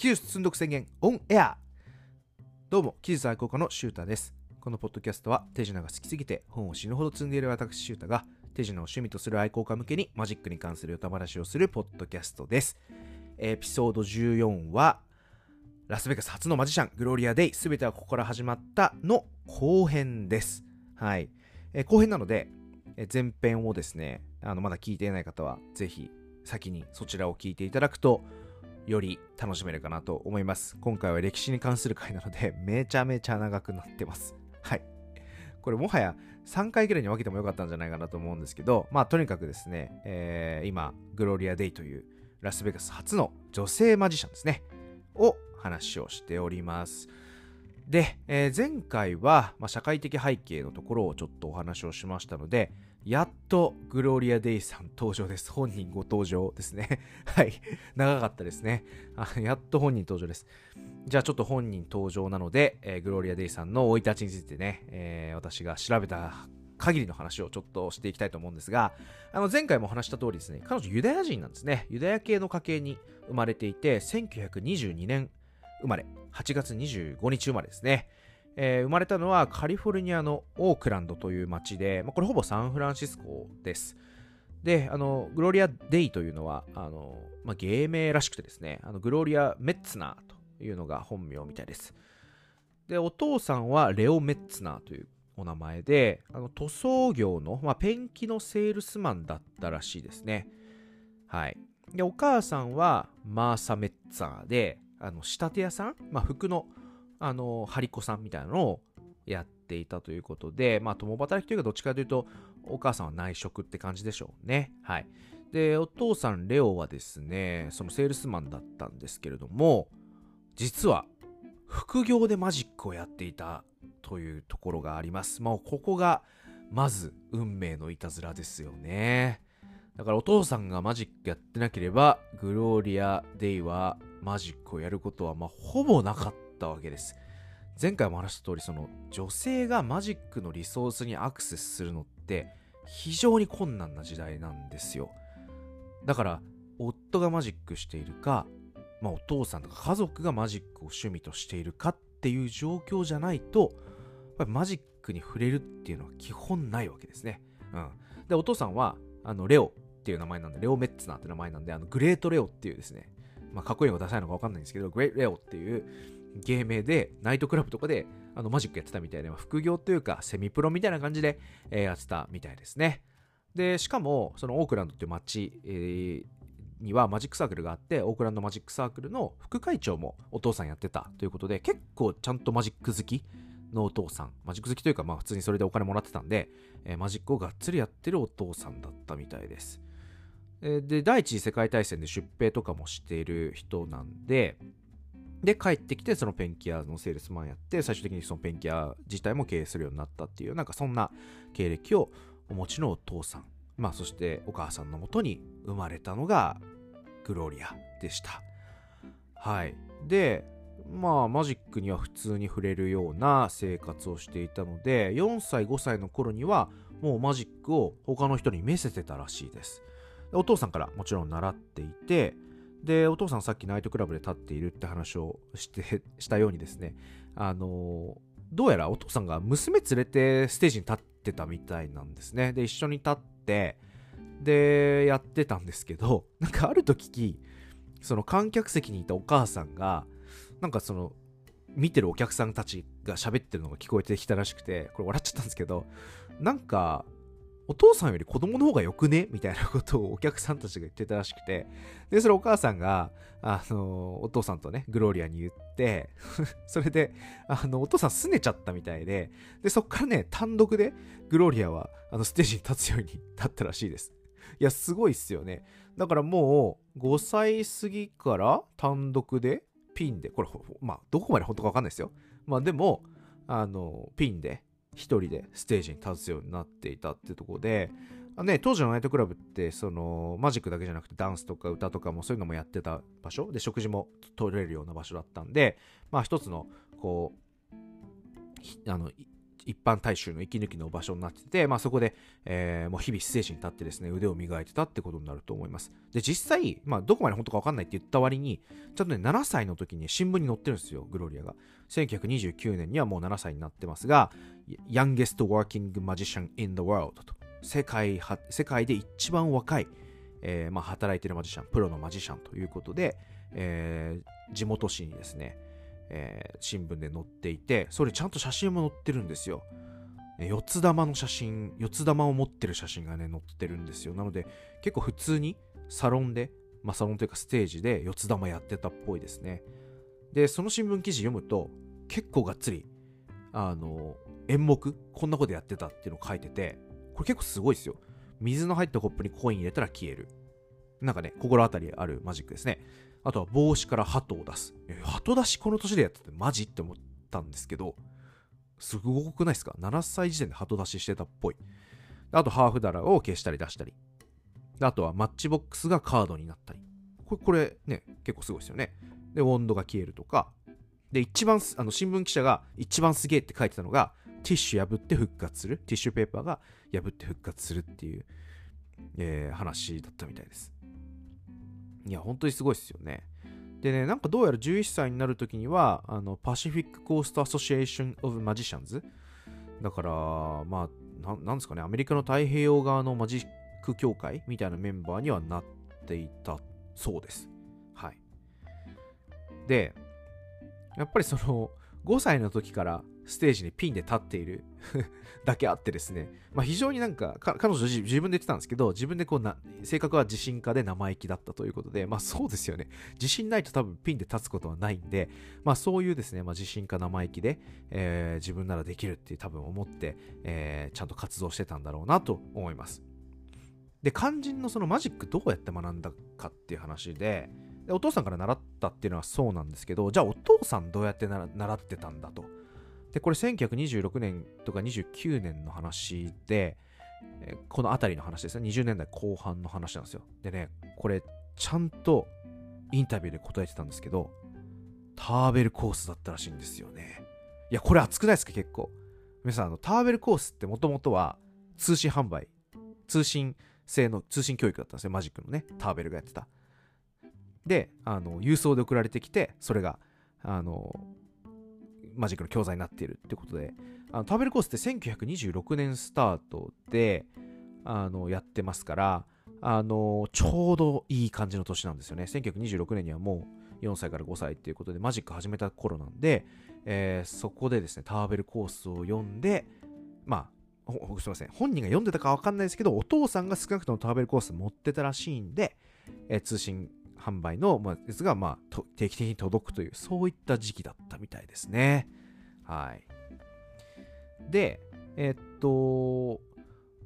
技術積んどく宣言オンエアどうも、技術愛好家のシュータです。このポッドキャストは手品が好きすぎて本を死ぬほど積んでいる私シュータが手品を趣味とする愛好家向けにマジックに関する歌話をするポッドキャストです。エピソード14はラスベガス初のマジシャングローリア・デイすべてはここから始まったの後編です。はい。えー後編なので、えー前編をですね、あのまだ聞いていない方はぜひ先にそちらを聞いていただくとより楽しめるかなと思います。今回は歴史に関する回なので、めちゃめちゃ長くなってます。はい。これもはや3回ぐらいに分けてもよかったんじゃないかなと思うんですけど、まあとにかくですね、えー今、グロリア・デイというラスベガス初の女性マジシャンですね、を話をしております。で、えー前回は、まあ、社会的背景のところをちょっとお話をしましたので、やっとグローリア・デイさん登場です。本人ご登場ですね。はい。長かったですね。やっと本人登場です。じゃあちょっと本人登場なので、えーグローリア・デイさんの生い立ちについてね、えー私が調べた限りの話をちょっとしていきたいと思うんですが、あの前回も話した通りですね、彼女ユダヤ人なんですね。ユダヤ系の家系に生まれていて、1922年生まれ、8月25日生まれですね。えー生まれたのはカリフォルニアのオークランドという町で、まあ、これほぼサンフランシスコです。で、あの、グロリア・デイというのは、あの、まあ、芸名らしくてですね、あのグロリア・メッツナーというのが本名みたいです。で、お父さんはレオ・メッツナーというお名前で、あの塗装業の、まあ、ペンキのセールスマンだったらしいですね。はい。で、お母さんはマーサ・メッツァーで、あの仕立て屋さん、まあ、服のあの張り子さんみたいなのをやっていたということで、まあ、共働きというか、どっちかというと、お母さんは内職って感じでしょうね。はい。で、お父さん、レオはですね、そのセールスマンだったんですけれども、実は、副業でマジックをやっていたというところがあります。もうここが、まず、運命のいたずらですよね。だからお父さんがマジックやってなければ、グローリア・デイはマジックをやることは、まあ、ほぼなかったたわけです。前回も話した通り、その女性がマジックのリソースにアクセスするのって非常に困難な時代なんですよ。だから、夫がマジックしているか、まあ、お父さんとか家族がマジックを趣味としているかっていう状況じゃないと、やっぱりマジックに触れるっていうのは基本ないわけですね。うん。で、お父さんは、あの、レオっていう名前なんで、レオ・メッツナーって名前なんで、あの、グレート・レオっていうですね、まあ、かっこいいのかダサいのかわかんないんですけど、グレート・レオっていう芸名で、ナイトクラブとかで、あの、マジックやってたみたいで、副業というか、セミプロみたいな感じで、えーやってたみたいですね。で、しかも、そのオークランドっていう街、えーにはマジックサークルがあって、オークランドマジックサークルの副会長もお父さんやってたということで、結構ちゃんとマジック好きのお父さん、マジック好きというか、まあ普通にそれでお金もらってたんで、えーマジックをがっつりやってるお父さんだったみたいです。で、第一次世界大戦で出兵とかもしている人なんで、で、帰ってきて、そのペンキ屋のセールスマンやって、最終的にそのペンキ屋自体も経営するようになったっていう、なんかそんな経歴をお持ちのお父さん、まあそしてお母さんのもとに生まれたのがグローリアでした。はい。で、まあマジックには普通に触れるような生活をしていたので、4歳、5歳の頃にはもうマジックを他の人に見せてたらしいです。お父さんからもちろん習っていて、で、お父さんさっきナイトクラブで立っているって話をして、したようにですね、あのどうやらお父さんが娘連れてステージに立ってたみたいなんですね。で、一緒に立って、で、やってたんですけど、なんかある時、その観客席にいたお母さんが、なんかその、見てるお客さんたちが喋ってるのが聞こえてきたらしくて、これ笑っちゃったんですけど、なんか、お父さんより子供の方がよくね？みたいなことをお客さんたちが言ってたらしくて、で、それお母さんが、あの、お父さんとね、グローリアに言って、それで、あの、お父さん拗ねちゃったみたいで、で、そっからね、単独でグローリアは、あの、ステージに立つようになったらしいです。いや、すごいっすよね。だからもう、5歳過ぎから単独で、ピンで、これ、まあ、どこまで本当かわかんないですよ。まあ、でも、あの、ピンで、一人でステージに立つようになっていたってとこで、ね、当時のナイトクラブって、その、マジックだけじゃなくて、ダンスとか歌とかもそういうのもやってた場所で、食事も取れるような場所だったんで、まあ、一つの、こう、あの、一般大衆の息抜きの場所になってて、まあ、そこで、えー、もう日々ステージに立ってですね、腕を磨いてたってことになると思います。で、実際、まあ、どこまで本当かわかんないって言った割に、ちゃんとね、7歳の時に新聞に載ってるんですよ、グロリアが。1929年にはもう7歳になってますが、Youngest Working Magician in the World と。世界世界で一番若い、えーまあ、働いてるマジシャン、プロのマジシャンということで、えー、地元紙にですね、えー、新聞で載っていて、それちゃんと写真も載ってるんですよ。四つ玉の写真、四つ玉を持ってる写真がね、載ってるんですよ。なので、結構普通にサロンで、まあサロンというかステージで四つ玉やってたっぽいですね。で、その新聞記事読むと、結構がっつり、あの、演目、こんなことやってたっていうのを書いてて、これ結構すごいですよ。水の入ったコップにコイン入れたら消える。なんかね、心当たりあるマジックですね。あとは帽子から鳩を出す。鳩出しこの年でやっててマジって思ったんですけど、すごくないですか ?7 歳時点で鳩出ししてたっぽい。あと half dollar を消したり出したり。あとはマッチボックスがカードになったり。これ、これね、結構すごいですよね。で、温度が消えるとか。で、一番、あの、新聞記者が一番すげえって書いてたのが、ティッシュ破って復活する？ティッシュペーパーが破って復活するっていう、えー、話だったみたいです。いや、本当にすごいですよね。でね、なんかどうやら11歳になるときには、あの、 Pacific Coast Association of Magiciansだから、まあな、なんですかね、アメリカの太平洋側のマジック協会みたいなメンバーにはなっていたそうです。はい。で、やっぱりその、5歳の時からステージにピンで立っている だけあってですね、まあ、非常になんか彼女自分で言ってたんですけど自分でこうな性格は自信家で生意気だったということでまあそうですよね。自信ないと多分ピンで立つことはないんでまあそういうですね、まあ、自信家生意気で、えー、自分ならできるって多分思って、えー、ちゃんと活動してたんだろうなと思います。で肝心のそのマジックどうやって学んだかっていう話ででお父さんから習ったっていうのはそうなんですけどじゃあお父さんどうやって習ってたんだと。で、これ1926年とか29年の話で、この辺りの話ですね。20年代後半の話なんですよ。でね、これ、ちゃんとインタビューで答えてたんですけど、ターベルコースだったらしいんですよね。いや、これ熱くないですか、結構。皆さん、あの、ターベルコースってもともとは通信販売、通信制の通信教育だったんですよ。マジックのね、ターベルがやってた。で、あの、郵送で送られてきて、それが、あの、マジックの教材になっているってことで、あのターベルコースって1926年スタートで、あの、やってますから、あの、ちょうどいい感じの年なんですよね。1926年にはもう4歳から5歳っていうことで、マジック始めた頃なんで、えー、そこでですね、ターベルコースを読んで、まあ、すみません、本人が読んでたかわかんないですけど、お父さんが少なくともターベルコース持ってたらしいんで、えー、通信販売の、まあ、やつが、まあ、定期的に届くという、そういった時期だったみたいですね。はい。で、えっと、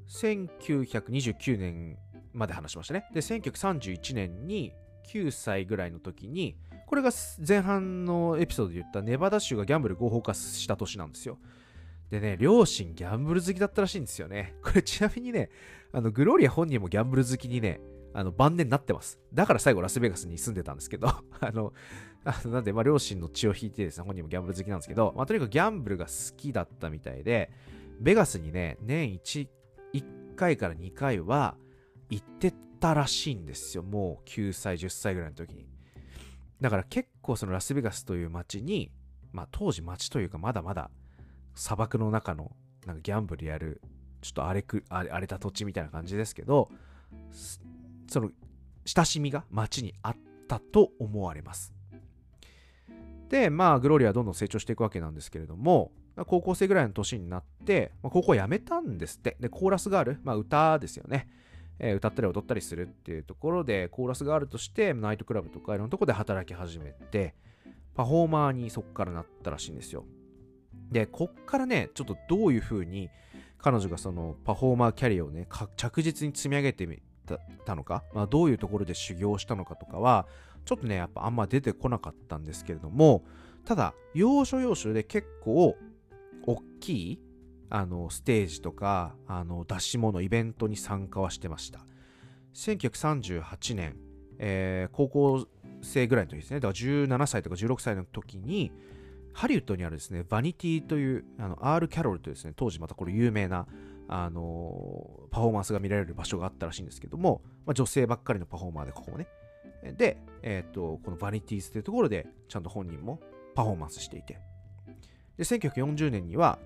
1929年まで話しましたね。で、1931年に9歳ぐらいの時に、これが前半のエピソードで言ったネバダ州がギャンブル合法化した年なんですよ。でね、両親ギャンブル好きだったらしいんですよね。これちなみにね、あの、グローリア本人もギャンブル好きにね、あの、晩年になってます。だから最後ラスベガスに住んでたんですけど、あの、なんで、まあ、両親の血を引いてですね、本人もギャンブル好きなんですけど、まあ、とにかくギャンブルが好きだったみたいで、ベガスにね、年 1, 1回から2回は行ってたらしいんですよ。もう9歳、10歳ぐらいの時に。だから結構そのラスベガスという街に、まあ当時街というかまだまだ砂漠の中のなんかギャンブルやる、ちょっと荒れく荒れた土地みたいな感じですけど、その親しみが街にあったと思われます。で、まあ、グローリアはどんどん成長していくわけなんですけれども、高校生ぐらいの年になって、まあ、高校辞めたんですって。で、コーラスガール、まあ、歌ですよね。えー、歌ったり踊ったりするっていうところで、コーラスガールとしてナイトクラブとかいろんなとこで働き始めて、パフォーマーにそこからなったらしいんですよ。で、こっからね、ちょっとどういう風に彼女がそのパフォーマーキャリアをね、着実に積み上げてたのか、まあ、どういうところで修行したのかとかは、ちょっとね、やっぱあんま出てこなかったんですけれども、ただ、要所要所で結構、大きい、あの、ステージとか、あの、出し物、イベントに参加はしてました。1938年、えー、高校生ぐらいの時ですね、だから17歳とか16歳の時に、ハリウッドにあるですね、バニティという、R キャロルというですね、当時またこれ有名な、あのパフォーマンスが見られる場所があったらしいんですけども、まあ、女性ばっかりのパフォーマーで、ここもね。で、えっ、と、この Vanities というところで、ちゃんと本人もパフォーマンスしていて。で、1940年には、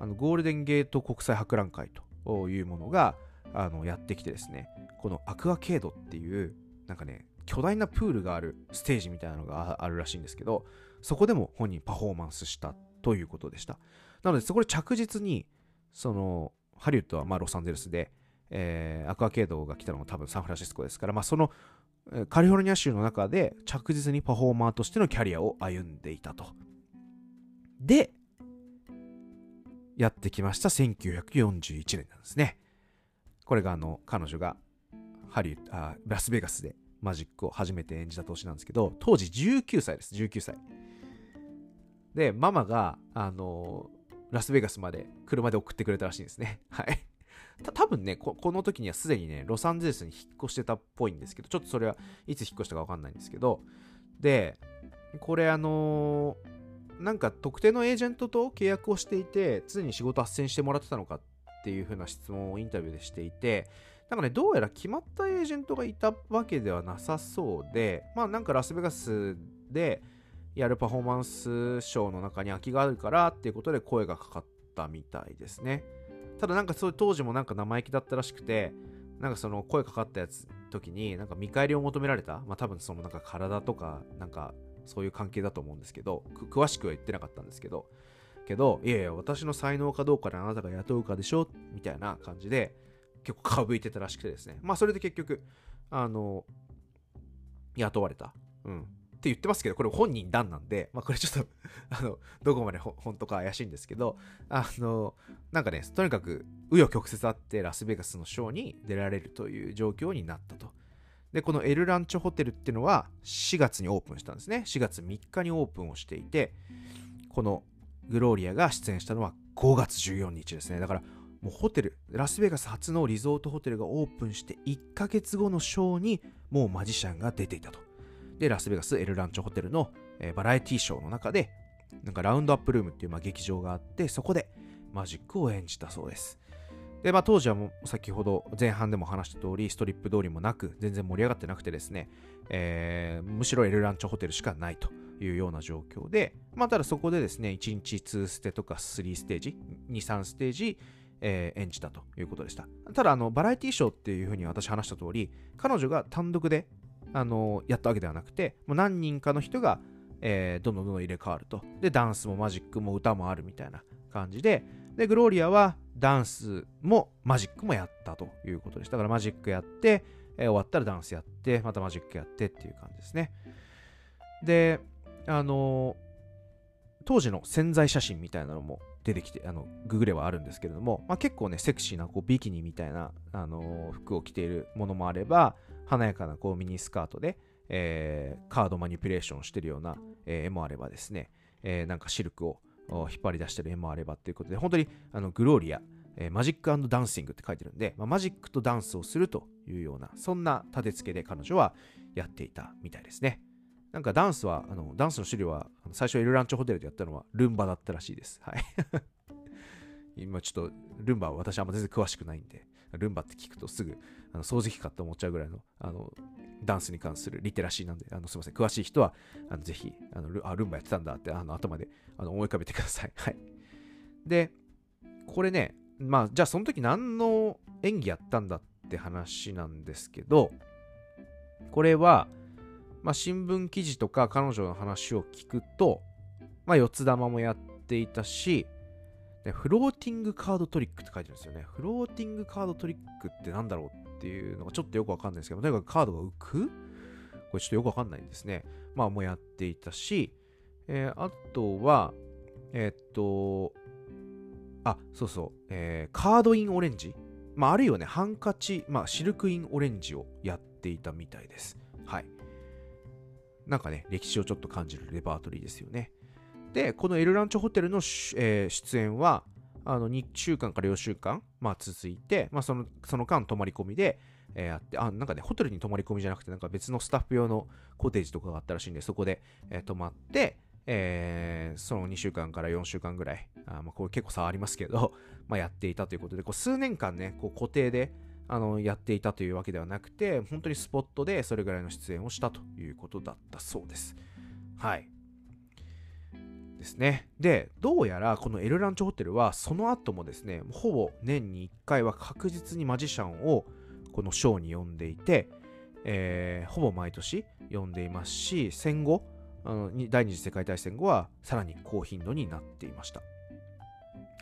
あのゴールデンゲート国際博覧会というものがあのやってきてですね、このアクアケードっていう、なんかね、巨大なプールがあるステージみたいなのがあるらしいんですけど、そこでも本人パフォーマンスしたということでした。なので、そこで着実に、その、ハリウッドはまロサンゼルスで、えーアクアケードが来たのが多分サンフランシスコですから、まあ、そのカリフォルニア州の中で着実にパフォーマーとしてのキャリアを歩んでいたと。で、やってきました1941年なんですね。これがあの彼女がハリウッドあラスベガスでマジックを初めて演じた年なんですけど、当時19歳です、19歳。で、ママが、あのラスベガスまで車で送ってくれたらしいんですね。はい。た多分ねこ、この時にはすでにね、ロサンゼルスに引っ越してたっぽいんですけど、ちょっとそれはいつ引っ越したかわかんないんですけど、で、これあのーなんか特定のエージェントと契約をしていて、常に仕事斡旋してもらってたのかっていう風な質問をインタビューでしていて、なんかね、どうやら決まったエージェントがいたわけではなさそうで、まあなんかラスベガスでやるパフォーマンスショーの中に空きがあるからっていうことで声がかかったみたいですね。ただなんかそういう当時もなんか生意気だったらしくて、なんかその声かかったやつ時になんか見返りを求められた、まあ多分そのなんか体とかなんかそういう関係だと思うんですけど、詳しくは言ってなかったんですけど、けど、いやいや、私の才能かどうかであなたが雇うかでしょみたいな感じで、結構かぶいてたらしくてですね。まあ、それで結局、あの、雇われた。うん。って言ってますけど、これ本人談なんで、まあ、これちょっと あの、どこまで本当か怪しいんですけど、あの、なんかね、とにかく、紆余曲折あって、ラスベガスのショーに出られるという状況になったと。で、このエルランチョホテルっていうのは4月にオープンしたんですね。4月3日にオープンをしていて、このグローリアが出演したのは5月14日ですね。だからもうホテル、ラスベガス初のリゾートホテルがオープンして1ヶ月後のショーにもうマジシャンが出ていたと。で、ラスベガスエルランチョホテルの、えーバラエティショーの中で、なんかラウンドアップルームっていうまあ劇場があって、そこでマジックを演じたそうです。で、まあ、当時はもう先ほど前半でも話した通り、ストリップ通りもなく、全然盛り上がってなくてですね、えーむしろエルランチョホテルしかないというような状況で、まあ、ただそこでですね、1日2ステとか3ステージ、2、3ステージ、えー演じたということでした。ただ、あの、バラエティショーっていうふうに私話した通り、彼女が単独で、あのやったわけではなくて、もう何人かの人が、えーどんどんどんどん入れ替わると。で、ダンスもマジックも歌もあるみたいな感じで、で、グローリアはダンスもマジックもやったということです。だからマジックやって、えー終わったらダンスやって、またマジックやってっていう感じですね。で、あのー当時の宣材写真みたいなのも出てきて、あの、ググればあるんですけれども、まあ、結構ね、セクシーなこうビキニみたいな、あのー服を着ているものもあれば、華やかなこうミニスカートで、えーカードマニピュレーションしてるような、え絵もあればですね、えなんかシルクを引っ張り出してる絵もあればっていうことで、本当にあのグローリア、え Magic Dancing って書いてるんで、まあ、マジックとダンスをするというような、そんな立て付けで彼女はやっていたみたいですね。なんかダンスは、あのダンスの種類は、最初エルランチョホテルでやったのはルンバだったらしいです。はい。今ちょっとルンバは私あんま全然詳しくないんで、ルンバって聞くとすぐあの掃除機かって思っちゃうぐらいのあのダンスに関するリテラシーなんで、あのすみません、詳しい人はあのぜひあのルあルンバやってたんだってあの頭であの思い浮かべてください。はい。で、これね、まあ、じゃあその時何の演技やったんだって話なんですけど、これは、まあ、新聞記事とか彼女の話を聞くと、まあ、四つ玉もやっていたし、でフローティングカードトリックって書いてるんですよね。フローティングカードトリックってなんだろうっていうのがちょっとよくわかんないですけど、とにかくカードが浮く？これちょっとよくわかんないんですね。まあ、もうやっていたし、えーあとは、えーっと、あ、そうそう、えーカードインオレンジ？まあ、あるいはね、ハンカチ、まあ、シルクインオレンジをやっていたみたいです。はい。なんかね、歴史をちょっと感じるレパートリーですよね。で、このエルランチョホテルの、えー出演は、あの2週間から4週間、まあ、続いて、まあ、そのその間泊まり込みで、えーやって、あ、なんかね、ホテルに泊まり込みじゃなくて、なんか別のスタッフ用のコテージとかがあったらしいんで、そこで、えー泊まって、えー、その2週間から4週間ぐらい、あまあ、これ結構差ありますけど、まあ、やっていたということで、こう数年間ね、こう固定であのやっていたというわけではなくて、本当にスポットでそれぐらいの出演をしたということだったそうです。はい。ですね。で、どうやらこのエルランチョホテルはその後もですね、ほぼ年に1回は確実にマジシャンをこのショーに呼んでいて、えー、ほぼ毎年呼んでいますし、戦後、あの第二次世界大戦後はさらに高頻度になっていました。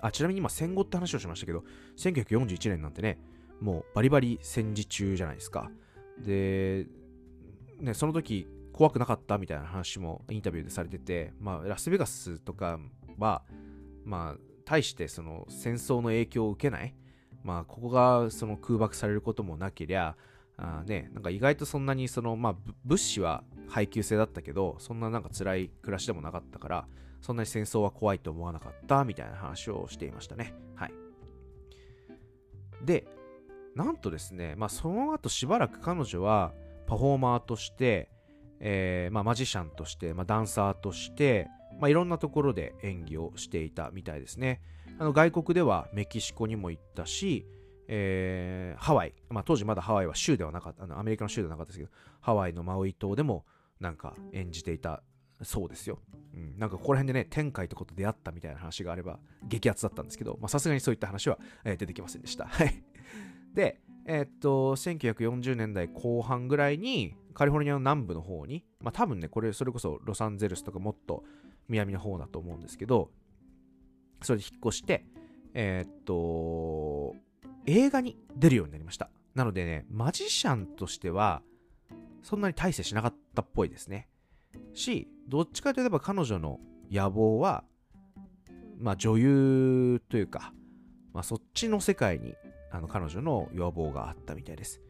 あちなみに今戦後って話をしましたけど、1941年なんてね、もうバリバリ戦時中じゃないですか。で、ね、その時怖くなかったみたいな話もインタビューでされてて、まあ、ラスベガスとかは、まあ、対してその戦争の影響を受けない、まあ、ここがその空爆されることもなけりゃ、あね、なんか意外とそんなにその、まあ、物資は配給制だったけど、そんななんか辛い暮らしでもなかったから、そんなに戦争は怖いと思わなかったみたいな話をしていましたね。はい。で、なんとですね、まあ、その後しばらく彼女はパフォーマーとして、えー、まあ、マジシャンとして、まあ、ダンサーとして、まあ、いろんなところで演技をしていたみたいですね。あの外国ではメキシコにも行ったし、えー、ハワイ、まあ、当時まだハワイは州ではなかったあのアメリカの州ではなかったですけどハワイのマウイ島でもなんか演じていたそうですよ、うん、なんかここら辺でね天海とこと出会ったみたいな話があれば激アツだったんですけどさすがにそういった話は、えー、出てきませんでした。でえー、っと1940年代後半ぐらいにカリフォルニアの南部の方にまあ多分ねこれそれこそロサンゼルスとかもっと南の方だと思うんですけどそれで引っ越してえー、っと映画に出るようになりました。なのでね、マジシャンとしては、そんなに大成しなかったっぽいですね。し、どっちかといえば彼女の野望は、まあ女優というか、まあそっちの世界にあの彼女の野望があったみたいです。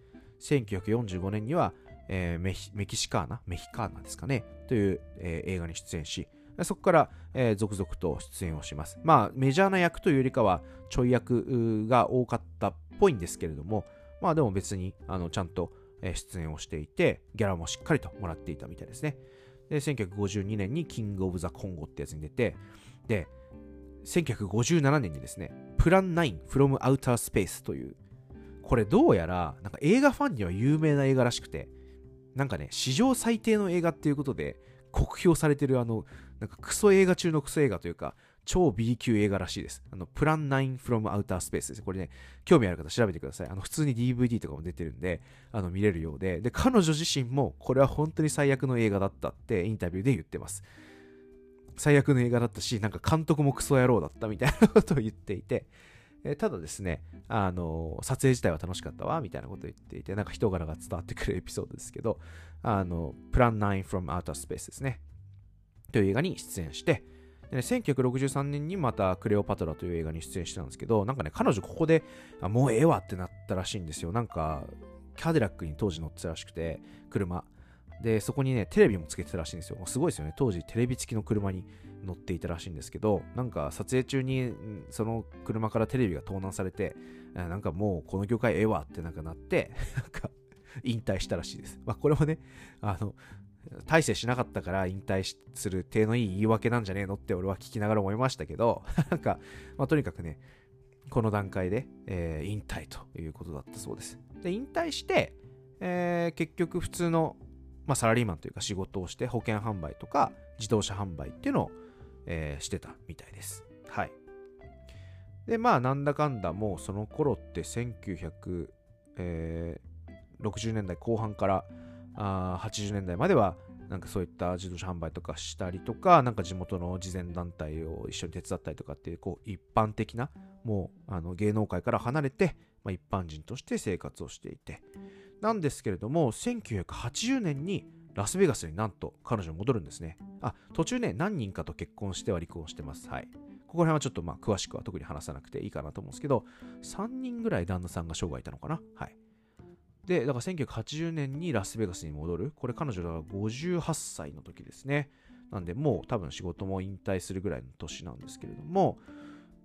1945年には、えー、メメキシカーナ、メヒカーナですかね、という、えー、映画に出演し、そこから、えー、続々と出演をします。まあ、メジャーな役というよりかは、ちょい役が多かったっぽいんですけれども、まあでも別に、あの、ちゃんと出演をしていて、ギャラもしっかりともらっていたみたいですね。で、1952年にキングオブザコンゴってやつに出て、で、1957年にですね、プラン9 from Outer Space という、これどうやら、なんか映画ファンには有名な映画らしくて、なんかね、史上最低の映画っていうことで、酷評されてるあの、なんかクソ映画中のクソ映画というか、超 B 級映画らしいです。あの、プラン9 from Outer Space です。これね、興味ある方調べてください。あの、普通に DVD とかも出てるんで、あの、見れるようで、で、彼女自身も、これは本当に最悪の映画だったってインタビューで言ってます。最悪の映画だったし、なんか監督もクソ野郎だったみたいなことを言っていて、えただですね、あの、撮影自体は楽しかったわ、みたいなことを言っていて、なんか人柄が伝わってくるエピソードですけど、あの、プラン9 from Outer Space ですね。という映画に出演して、でね、1963年にまたクレオパトラという映画に出演したんですけど、なんかね、彼女ここで、あもうええわってなったらしいんですよ。なんか、キャデラックに当時乗ってたらしくて、車。で、そこにね、テレビもつけてたらしいんですよ。すごいですよね。当時テレビ付きの車に乗っていたらしいんですけど、なんか撮影中にその車からテレビが盗難されて、なんかもうこの業界ええわってなんかなって、なんか引退したらしいです。まあこれもね、あの、大成しなかったから引退する手のいい言い訳なんじゃねえのって俺は聞きながら思いましたけど、なんか、まあ、とにかくね、この段階で、えー、引退ということだったそうです。で、引退して、えー、結局普通の、まあ、サラリーマンというか仕事をして保険販売とか自動車販売っていうのを、えー、してたみたいです。はい。で、まあ、なんだかんだもうその頃って1960年代後半から、あ80年代まではなんかそういった自動車販売とかしたりとか、なんか地元の慈善団体を一緒に手伝ったりとかっていう、こう、一般的な、もう、あの、芸能界から離れて、まあ、一般人として生活をしていて。なんですけれども、1980年にラスベガスになんと彼女戻るんですね。あ、途中ね、何人かと結婚しては離婚してます。はい。ここら辺はちょっとまあ詳しくは特に話さなくていいかなと思うんですけど、3人ぐらい旦那さんが生涯いたのかなはい。で、だから1980年にラスベガスに戻る。これ彼女が58歳の時ですね。なんで、もう多分仕事も引退するぐらいの年なんですけれども、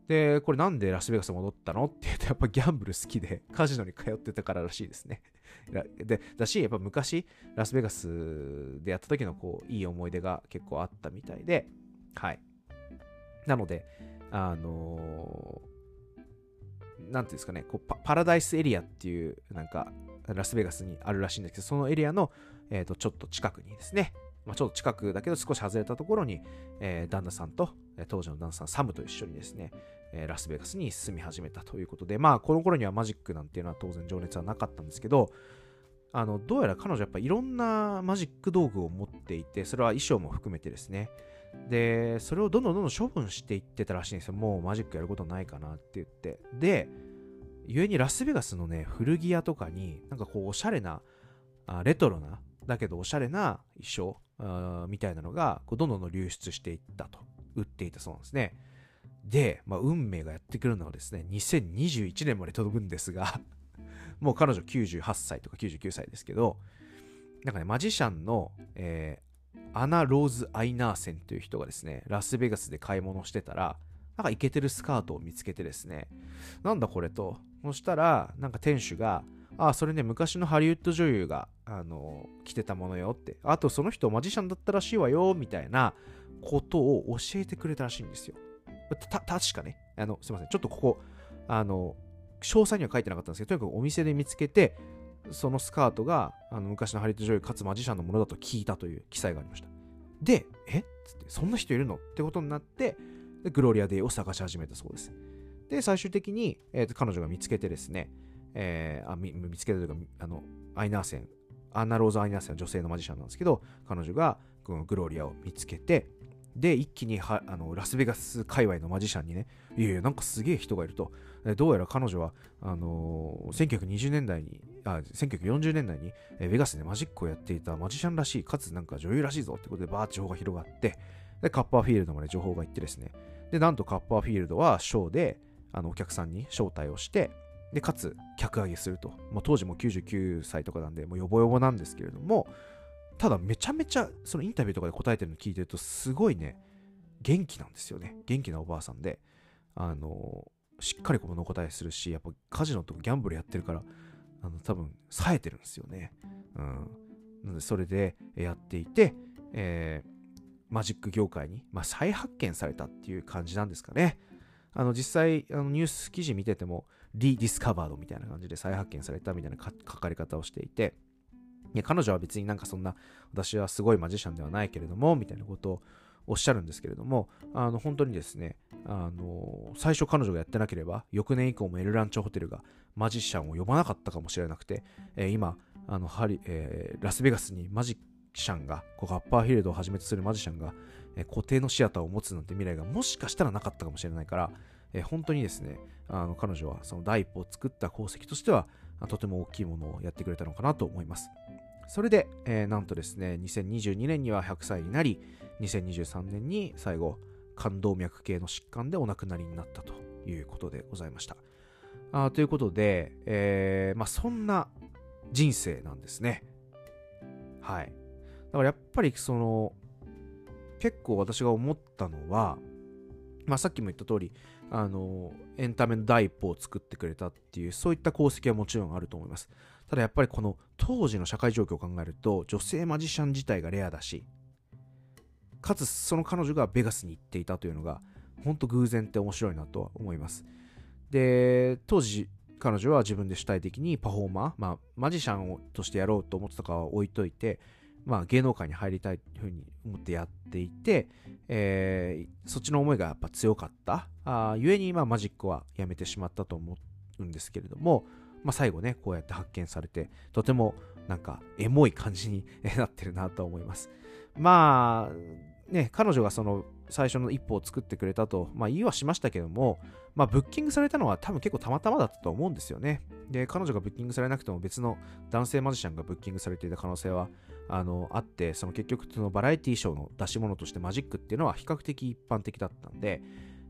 で、これなんでラスベガス戻ったの？って言うと、やっぱギャンブル好きで、カジノに通ってたかららしいですね。でだしやっぱ昔ラスベガスでやった時のこういい思い出が結構あったみたいではい。なのであのー、なんていうんですかねこうパラダイスエリアっていうなんかラスベガスにあるらしいんですけどそのエリアの、えー、とちょっと近くにですねまあ、ちょっと近くだけど少し外れたところに、えー、旦那さんと、当時の旦那さんサムと一緒にですね、え、ラスベガスに住み始めたということで、まあ、この頃にはマジックなんていうのは当然情熱はなかったんですけど、あの、どうやら彼女やっぱいろんなマジック道具を持っていて、それは衣装も含めてですね。で、それをどんどんどんどん処分していってたらしいんですよ。もうマジックやることないかなって言って。で、故にラスベガスのね、古着屋とかに、なんかこう、おしゃれな、あレトロな、だけどおしゃれな衣装みたいなのがこうどんどん流出していったと売っていたそうなんですね。で、まあ、運命がやってくるのはですね、2021年まで届くんですが もう彼女98歳とか99歳ですけど、なんかね、マジシャンの、えー、アナ・ローズ・アイナーセンという人がですね、ラスベガスで買い物してたら、なんかイケてるスカートを見つけてですね、なんだこれと。そしたら、なんか店主が、あ、それね、昔のハリウッド女優が、あの、着てたものよって。あと、その人マジシャンだったらしいわよ、みたいなことを教えてくれたらしいんですよ。た、確かね。あの、すいません。ちょっとここ、あの、詳細には書いてなかったんですけど、とにかくお店で見つけて、そのスカートが、あの、昔のハリウッド女優かつマジシャンのものだと聞いたという記載がありました。で、え？っつって、そんな人いるの？ってことになって、グロリアデイを探し始めたそうです。で、最終的に、えーと彼女が見つけてですね、えー、あ見つけたというか、あの、アイナーセン、アンナ・ローズ・アイナーセンは女性のマジシャンなんですけど、彼女がこのグロリアを見つけて、で、一気にはあのラスベガス界隈のマジシャンにね、いやいや、なんかすげえ人がいると。どうやら彼女は、あのー、1920年代に、あ、1940年代に、えベガスでマジックをやっていたマジシャンらしい、かつなんか女優らしいぞってことでバーッ情報が広がって、で、カッパーフィールドまで情報が行ってですね、で、なんとカッパーフィールドはショーで、あの、お客さんに招待をして、で、かつ、客上げすると。もう当時も99歳とかなんで、もうヨボヨボなんですけれども、ただめちゃめちゃ、そのインタビューとかで答えてるの聞いてると、すごいね、元気なんですよね。元気なおばあさんで、あの、しっかりこのお答えするし、やっぱカジノとかギャンブルやってるから、あの、多分、冴えてるんですよね。うん。なので、それでやっていて、えー、マジック業界に、まあ、再発見されたっていう感じなんですかね。あの、実際、あのニュース記事見てても、リディスカバードみたいな感じで再発見されたみたいな書かれ方をしていて、いや彼女は別になんかそんな、私はすごいマジシャンではないけれども、みたいなことをおっしゃるんですけれども、あの、本当にですね、あの、最初彼女がやってなければ、翌年以降もエルランチョホテルがマジシャンを呼ばなかったかもしれなくて、えー、今、あの、ハリ、えー、ラスベガスにマジシャンが、こうガッパーヒルドをはじめとするマジシャンが、えー、固定のシアターを持つなんて未来がもしかしたらなかったかもしれないから、えー、本当にですね、あの彼女はその第一歩を作った功績としては、とても大きいものをやってくれたのかなと思います。それで、えー、なんとですね、2022年には100歳になり、2023年に最後、冠動脈系の疾患でお亡くなりになったということでございました。あということで、えー、まあ、そんな人生なんですね。はい。だからやっぱりその、結構私が思ったのは、まあ、さっきも言った通り、あの、エンタメの第一歩を作ってくれたっていう、そういった功績はもちろんあると思います。ただやっぱりこの当時の社会状況を考えると、女性マジシャン自体がレアだし、かつその彼女がベガスに行っていたというのが、ほんと偶然って面白いなとは思います。で、当時、彼女は自分で主体的にパフォーマー、まあ、マジシャンをとしてやろうと思ってたかは置いといて、まあ、芸能界に入りたいというふうに思ってやっていて、えー、そっちの思いがやっぱ強かった。あゆえに、まあ、マジックはやめてしまったと思うんですけれども、まあ、最後ね、こうやって発見されて、とてもなんかエモい感じに なってるなと思います。まあ、ね、彼女がその最初の一歩を作ってくれたと、まあ、言いはしましたけども、まあ、ブッキングされたのは多分結構たまたまだったと思うんですよね。で、彼女がブッキングされなくても別の男性マジシャンがブッキングされていた可能性はあのあって、その結局そのバラエティショーの出し物としてマジックっていうのは比較的一般的だったんで、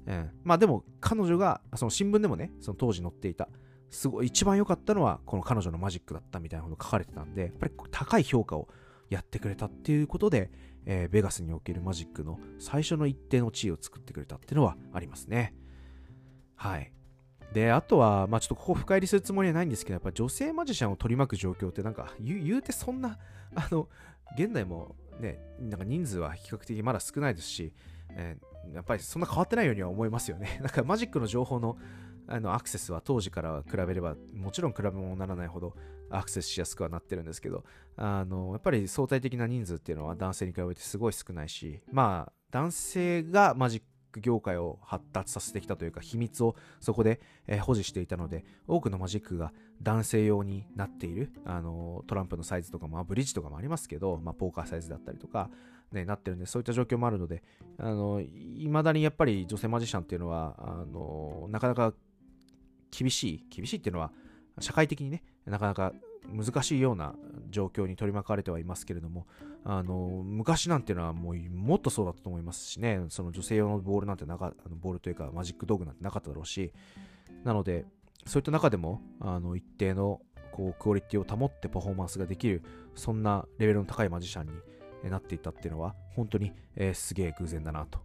うん、まあでも彼女が、その新聞でもね、その当時載っていた、すごい一番良かったのはこの彼女のマジックだったみたいなこと書かれてたんで、やっぱり高い評価をやってくれたっていうことで、えー、ベガスにおけるマジックの最初の一定の地位を作ってくれたっていうのはありますね。はい。で、あとは、まあちょっとここ深入りするつもりはないんですけど、やっぱ女性マジシャンを取り巻く状況ってなんか言う言うてそんな、あの、現代もね、なんか人数は比較的まだ少ないですし、えーやっぱりそんな変わってないようには思いますよね。なんかマジックの情報のあのアクセスは当時から比べればもちろん比べ物にならないほどアクセスしやすくはなってるんですけどあのやっぱり相対的な人数っていうのは男性に比べてすごい少ないしまあ男性がマジック業界を発達させてきたというか秘密をそこで、え保持していたので多くのマジックが男性用になっているあのトランプのサイズとかもまあブリッジとかもありますけど、まあ、ポーカーサイズだったりとか、ね、なってるんでそういった状況もあるのであのいまだにやっぱり女性マジシャンっていうのはあのなかなか厳しい厳しいっていうのは社会的にねなかなか難しいような状況に取り巻かれてはいますけれどもあの昔なんていうのはもうもっとそうだったと思いますしねその女性用のボールなんてなかあのボールというかマジック道具なんてなかっただろうしなのでそういった中でもあの一定のこうクオリティを保ってパフォーマンスができるそんなレベルの高いマジシャンになっていったっていうのは本当に、えーすげえ偶然だなと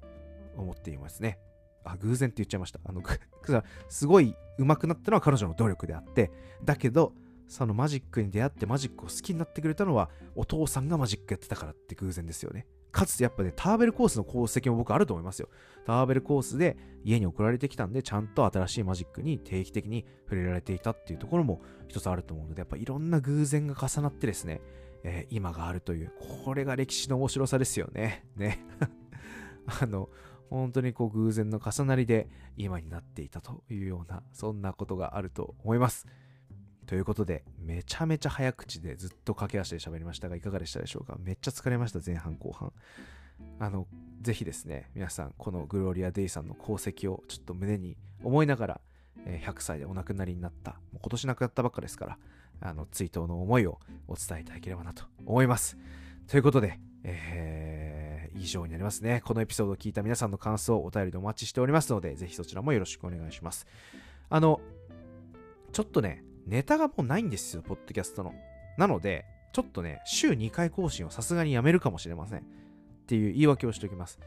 思っていますね。あ、偶然って言っちゃいました。あの、すごい上手くなったのは彼女の努力であって、だけど、そのマジックに出会ってマジックを好きになってくれたのはお父さんがマジックやってたからって偶然ですよね。かつてやっぱね、ターベルコースの功績も僕あると思いますよ。ターベルコースで家に送られてきたんで、ちゃんと新しいマジックに定期的に触れられていたっていうところも一つあると思うので、やっぱいろんな偶然が重なってですね、えー今があるという、これが歴史の面白さですよね。ね。あの、本当にこう偶然の重なりで今になっていたというような、そんなことがあると思います。ということで、めちゃめちゃ早口でずっと駆け足で喋りましたが、いかがでしたでしょうか？めっちゃ疲れました、前半後半。あの、ぜひですね、皆さん、このグローリア・デイさんの功績をちょっと胸に思いながら、100歳でお亡くなりになった、もう今年亡くなったばっかですから、あの、追悼の思いをお伝えいただければなと思います。ということで、えー以上になりますね。このエピソードを聞いた皆さんの感想をお便りでお待ちしておりますので、ぜひそちらもよろしくお願いします。あの、ちょっとね、ネタがもうないんですよ、ポッドキャストの。なので、ちょっとね、週2回更新をさすがにやめるかもしれません。っていう言い訳をしておきます。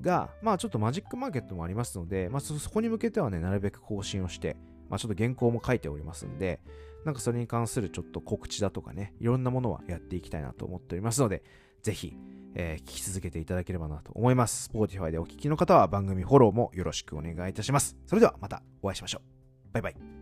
が、まあちょっとマジックマーケットもありますので、まあそそこに向けてはね、なるべく更新をして、まあちょっと原稿も書いておりますんで、なんかそれに関するちょっと告知だとかね、いろんなものはやっていきたいなと思っておりますので、ぜひ、えー聞き続けていただければなと思います。Spotify でお聞きの方は番組フォローもよろしくお願いいたします。それではまたお会いしましょう。バイバイ。